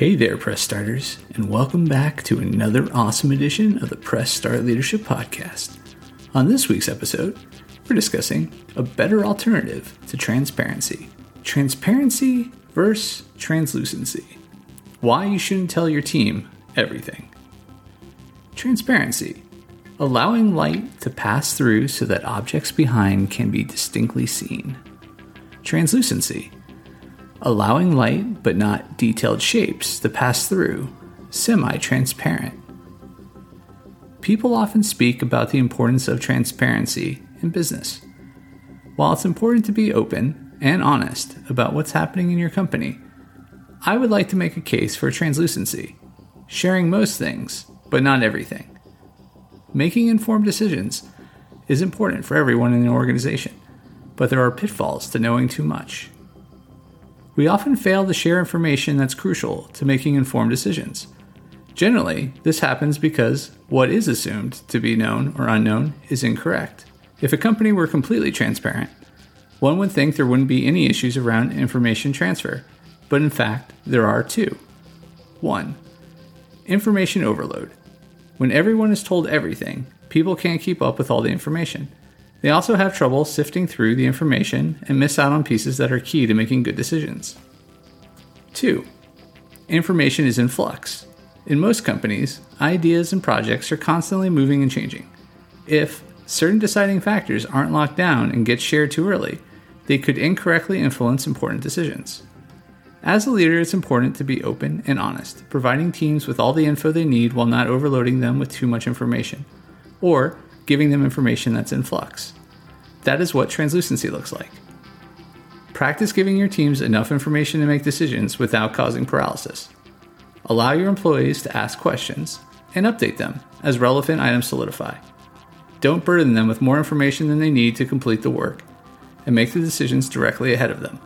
Hey there, press starters, and welcome back to another awesome edition of the Press Start Leadership Podcast. On this week's episode, we're discussing a better alternative to transparency transparency versus translucency. Why you shouldn't tell your team everything. Transparency allowing light to pass through so that objects behind can be distinctly seen. Translucency allowing light but not detailed shapes to pass through, semi transparent. People often speak about the importance of transparency in business. While it's important to be open and honest about what's happening in your company, I would like to make a case for translucency, sharing most things, but not everything. Making informed decisions is important for everyone in an organization, but there are pitfalls to knowing too much we often fail to share information that's crucial to making informed decisions. Generally, this happens because what is assumed to be known or unknown is incorrect. If a company were completely transparent, one would think there wouldn't be any issues around information transfer, but in fact, there are two. 1. Information overload. When everyone is told everything, people can't keep up with all the information. They also have trouble sifting through the information and miss out on pieces that are key to making good decisions. 2. Information is in flux. In most companies, ideas and projects are constantly moving and changing. If certain deciding factors aren't locked down and get shared too early, they could incorrectly influence important decisions. As a leader, it's important to be open and honest, providing teams with all the info they need while not overloading them with too much information, or giving them information that's in flux. That is what translucency looks like. Practice giving your teams enough information to make decisions without causing paralysis. Allow your employees to ask questions and update them as relevant items solidify. Don't burden them with more information than they need to complete the work, and make the decisions directly ahead of them.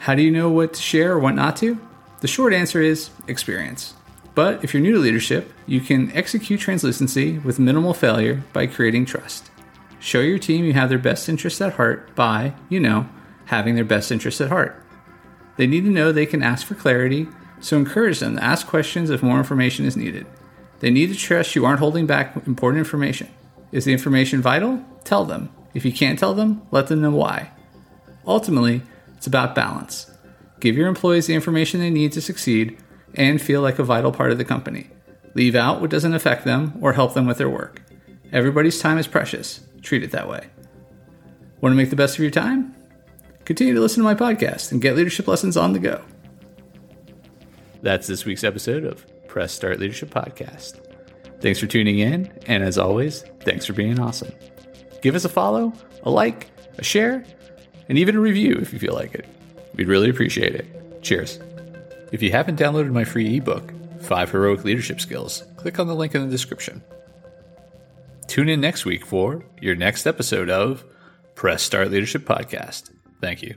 How do you know what to share or what not to? The short answer is experience. But if you're new to leadership, you can execute translucency with minimal failure by creating trust. Show your team you have their best interests at heart by, you know, having their best interests at heart. They need to know they can ask for clarity, so encourage them to ask questions if more information is needed. They need to trust you aren't holding back important information. Is the information vital? Tell them. If you can't tell them, let them know why. Ultimately, it's about balance. Give your employees the information they need to succeed and feel like a vital part of the company. Leave out what doesn't affect them or help them with their work. Everybody's time is precious. Treat it that way. Want to make the best of your time? Continue to listen to my podcast and get leadership lessons on the go. That's this week's episode of Press Start Leadership Podcast. Thanks for tuning in, and as always, thanks for being awesome. Give us a follow, a like, a share, and even a review if you feel like it. We'd really appreciate it. Cheers. If you haven't downloaded my free ebook, Five Heroic Leadership Skills, click on the link in the description. Tune in next week for your next episode of Press Start Leadership Podcast. Thank you.